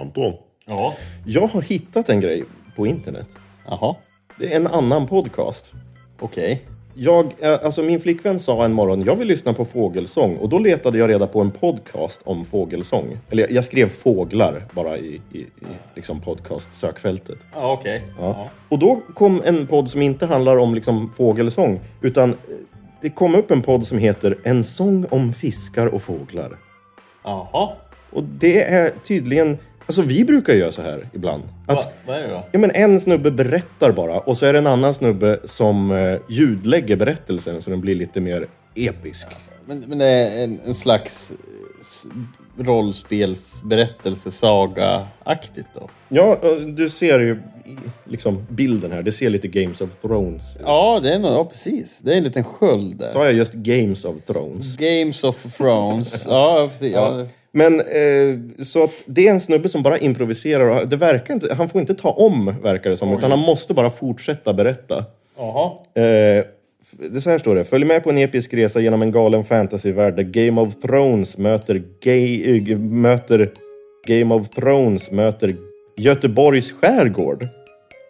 Anton. Ja. Jag har hittat en grej på internet. Jaha. Det är en annan podcast. Okej. Jag, eh, alltså min flickvän sa en morgon, jag vill lyssna på fågelsång. Och då letade jag reda på en podcast om fågelsång. Eller jag, jag skrev fåglar bara i, i, i liksom podcast-sökfältet. Ja, okej. Ja. Och då kom en podd som inte handlar om liksom fågelsång. Utan eh, det kom upp en podd som heter En sång om fiskar och fåglar. Jaha. Och det är tydligen, alltså vi brukar göra så här ibland. Att Va, vad är det då? Ja, men en snubbe berättar bara och så är det en annan snubbe som eh, ljudlägger berättelsen så den blir lite mer episk. Men, men det är en, en slags s- rollspelsberättelse, saga-aktigt då? Ja, eh, du ser ju i, liksom bilden här. Det ser lite Games of Thrones ut. Ja, det är nog, ja precis. Det är en liten sköld där. Sa jag just Games of Thrones? Games of Thrones. ja, precis. Ja. Men eh, så att det är en snubbe som bara improviserar och det verkar inte, han får inte ta om verkar det som, utan han måste bara fortsätta berätta. Jaha. Eh, det så här står det. Följ med på en episk resa genom en galen fantasyvärld där Game of Thrones möter, gay, eh, möter Game of Thrones möter Göteborgs skärgård.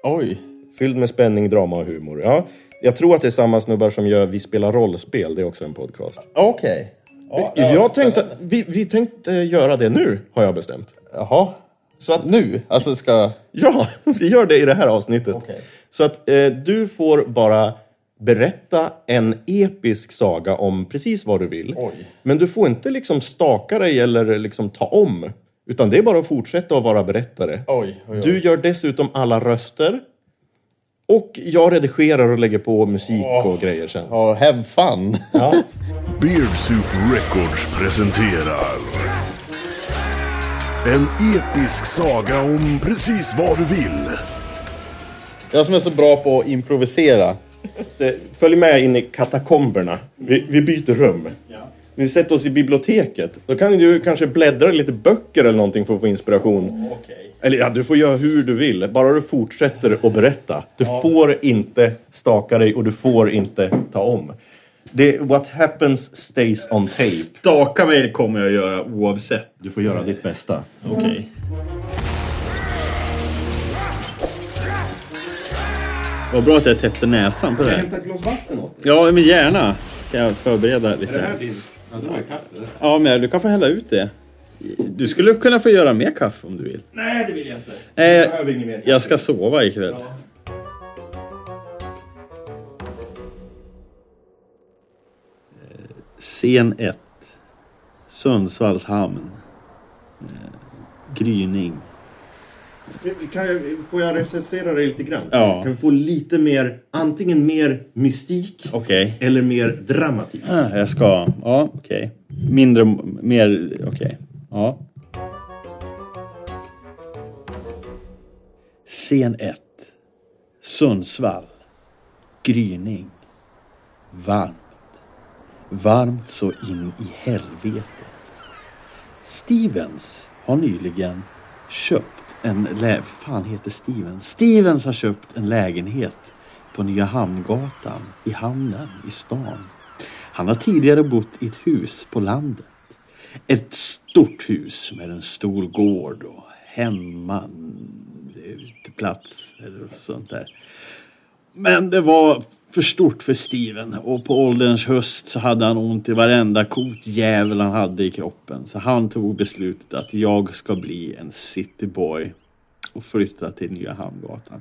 Oj. Fylld med spänning, drama och humor. Ja, jag tror att det är samma snubbar som gör Vi spelar rollspel. Det är också en podcast. Okej. Ja, jag tänkte, vi, vi tänkte göra det nu, har jag bestämt. Jaha. Så att, Nu? Alltså ska... ja, vi gör det i det här avsnittet. Okej. Så att eh, du får bara berätta en episk saga om precis vad du vill. Oj. Men du får inte liksom staka dig eller liksom ta om. Utan det är bara att fortsätta att vara berättare. Oj, oj. Du gör dessutom alla röster. Och jag redigerar och lägger på musik och grejer sen. Ja, have fun. Ja. Beard Soup Records presenterar En episk saga om precis vad du vill. Jag som är så bra på att improvisera. Följ med in i katakomberna. Vi, vi byter rum. Vi sätter oss i biblioteket. Då kan du kanske bläddra i lite böcker eller någonting för att få inspiration. Eller ja, du får göra hur du vill. Bara du fortsätter att berätta. Du får inte staka dig och du får inte ta om. Det, what happens stays on tape. Staka mig kommer jag göra oavsett. Du får göra ditt bästa. Okej. Vad bra att jag täppte näsan på det här. hämta ett glas vatten åt Ja, men gärna. Kan jag förbereda lite. din... Ja, det var kaffe. Ja, men du kan få hälla ut det. Du skulle kunna få göra mer kaffe om du vill. Nej, det vill jag inte. Eh, Jag behöver inget mer. Jag ska sova ikväll. Scen 1. Sundsvalls hamn. Eh, Gryning. Kan jag, får jag recensera det lite grann? Ja. Kan vi få lite mer, antingen mer mystik Okej. eller mer dramatik? Ah, Jag ska... Ja, okej. Mindre... Mer... Okej. Ja. Scen 1. Sundsvall. Gryning. Varmt. Varmt så in i helvete. Stevens har nyligen köpt en lä... Fan heter Stevens? Stevens har köpt en lägenhet på Nya Hamngatan i hamnen i stan. Han har tidigare bott i ett hus på landet. Ett stort hus med en stor gård och hemma, uteplats eller sånt där. Men det var för stort för Steven och på ålderns höst så hade han ont i varenda kotjävel han hade i kroppen. Så han tog beslutet att jag ska bli en cityboy och flytta till Nya Hamngatan.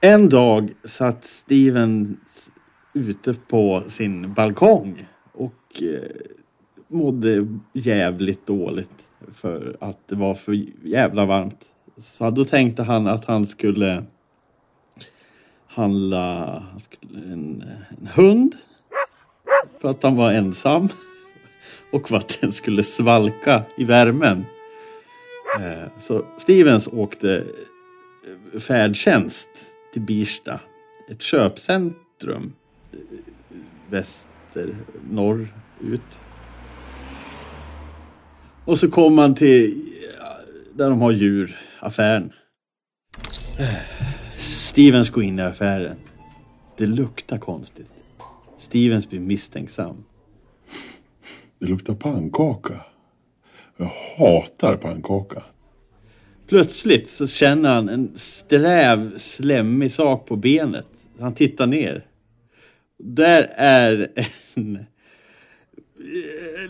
En dag satt Steven ute på sin balkong och eh, mådde jävligt dåligt för att det var för jävla varmt. Så då tänkte han att han skulle handla en, en hund för att han var ensam och för att den skulle svalka i värmen. Eh, så Stevens åkte eh, färdtjänst till Birsta, ett köpcentrum eh, väster, norr ut. Och så kom han till där de har djur, affären. Stevens går in i affären. Det luktar konstigt. Stevens blir misstänksam. Det luktar pannkaka. Jag hatar pannkaka. Plötsligt så känner han en sträv, slemmig sak på benet. Han tittar ner. Där är en eh,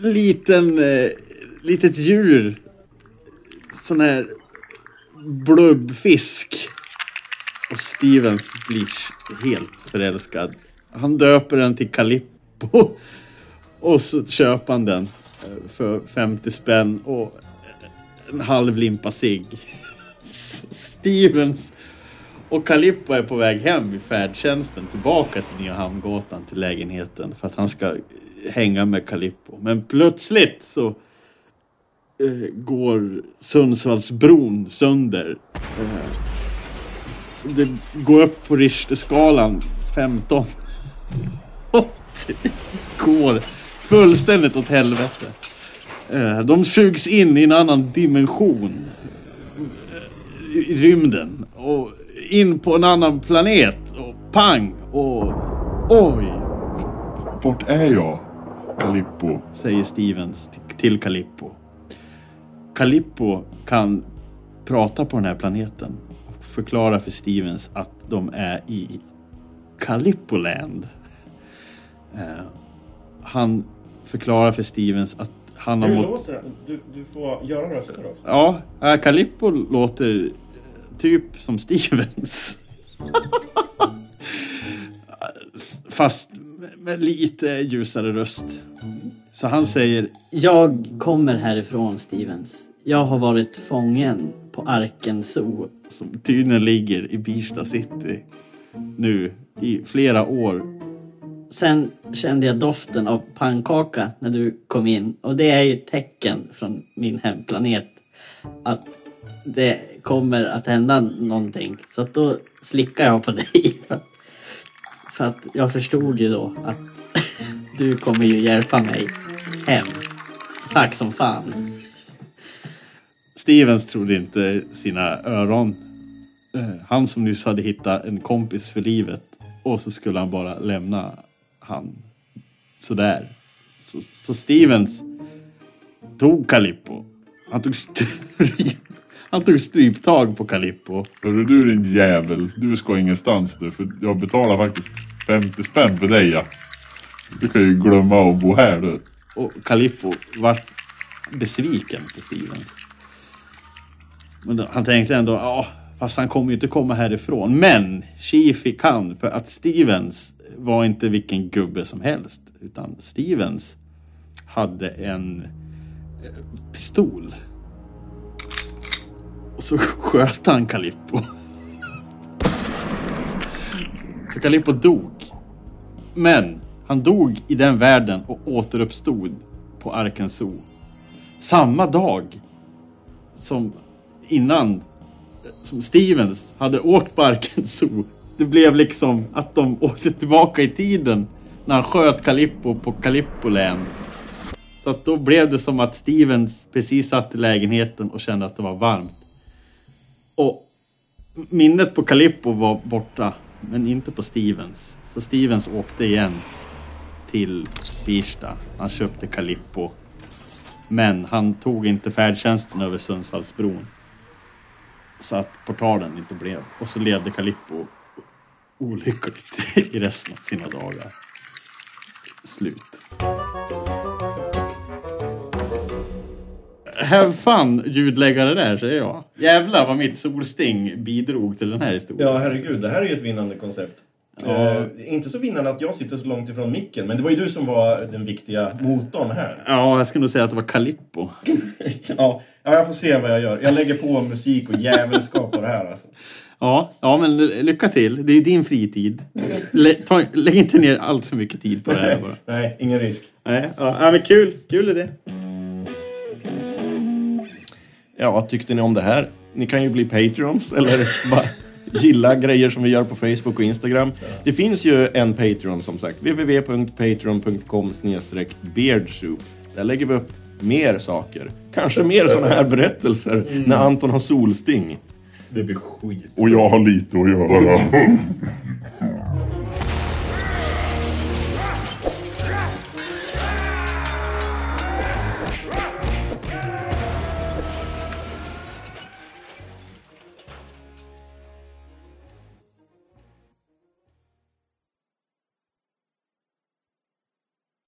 liten, eh, litet djur. Sån här blubbfisk. Och Steven blir helt förälskad. Han döper den till Calippo. Och så köper han den eh, för 50 spänn och en halv limpa cigg. Stevens och Calippo är på väg hem i färdtjänsten tillbaka till Nya Hamngatan till lägenheten för att han ska eh, hänga med Calippo. Men plötsligt så eh, går Sundsvallsbron sönder. Eh, det går upp på Richterskalan 15. Och det går fullständigt åt helvete. Eh, de sugs in i en annan dimension. eh, I rymden. Och in på en annan planet. Och pang! Och oj! Vart är jag? Calippo. Säger Stevens till- Calippo. Calippo kan prata på den här planeten. Förklara för Stevens att de är i Calippoland. Eh, han förklarar för Stevens att han har Hur mått... låter det? Du, du får göra röster också. Ja, äh, Calippo låter eh, typ som Stevens. Fast med- med lite ljusare röst. Så han säger Jag kommer härifrån Stevens. Jag har varit fången på Arken Zoo. som tydligen ligger i Birsta city nu i flera år. Sen kände jag doften av pannkaka när du kom in och det är ju ett tecken från min hemplanet att det kommer att hända någonting. Så att då slickar jag på dig. För för att jag förstod ju då att du kommer ju hjälpa mig hem. Tack som fan. Stevens trodde inte sina öron. Eh, Han som nyss hade hittat en kompis för livet och så skulle han bara lämna han sådär. Så, så Stevens tog Calippo. Han tog, stryp, han tog stryptag på Calippo. Hörru du din jävel. Du ska ingenstans du. För jag betalar faktiskt 50 spänn för dig ja. Du kan ju glömma att bo här du. Och Calippo var besviken på Stevens. Men då, han tänkte ändå, ja, fast han kommer ju inte komma härifrån. Men tji fick han, för att Stevens var inte vilken gubbe som helst. Utan Stevens hade en eh, pistol. Och så sköt han Calippo. Så Calippo dog. Men han dog i den världen och återuppstod på Arken Zoo. Samma dag som innan som Stevens hade åkt på Arken Zoo. Det blev liksom att de åkte tillbaka i tiden när han sköt Calippo på Calippoland. Så att då blev det som att Stevens precis satt i lägenheten och kände att det var varmt. Och minnet på Calippo var borta, men inte på Stevens. Så Stevens åkte igen till Birsta. Han köpte Calippo. Men han tog inte färdtjänsten över Sundsvallsbron. Så att portalen inte blev. Och så levde Calippo olyckligt i resten av sina dagar. Slut. Have fun ljudläggare där säger jag. Jävlar vad mitt solsting bidrog till den här historien. Ja, herregud. Det här är ju ett vinnande koncept. Ja. Eh, inte så vinnande att jag sitter så långt ifrån micken, men det var ju du som var den viktiga motorn här. Ja, jag skulle nog säga att det var Calippo. Ja, ja, jag får se vad jag gör. Jag lägger på musik och jävelskap på det här. Alltså. Ja, ja, men lycka till. Det är ju din fritid. Lä, ta, lägg inte ner allt för mycket tid på det här bara. Nej, ingen risk. Nej, ja, ja, men kul. Kul är det. Ja, vad tyckte ni om det här? Ni kan ju bli Patreons eller bara gilla grejer som vi gör på Facebook och Instagram. Det finns ju en Patreon som sagt, www.patreon.com beardsoup. Där lägger vi upp mer saker. Kanske mer sådana här berättelser när Anton har solsting. Det blir skit. Och jag har lite att göra.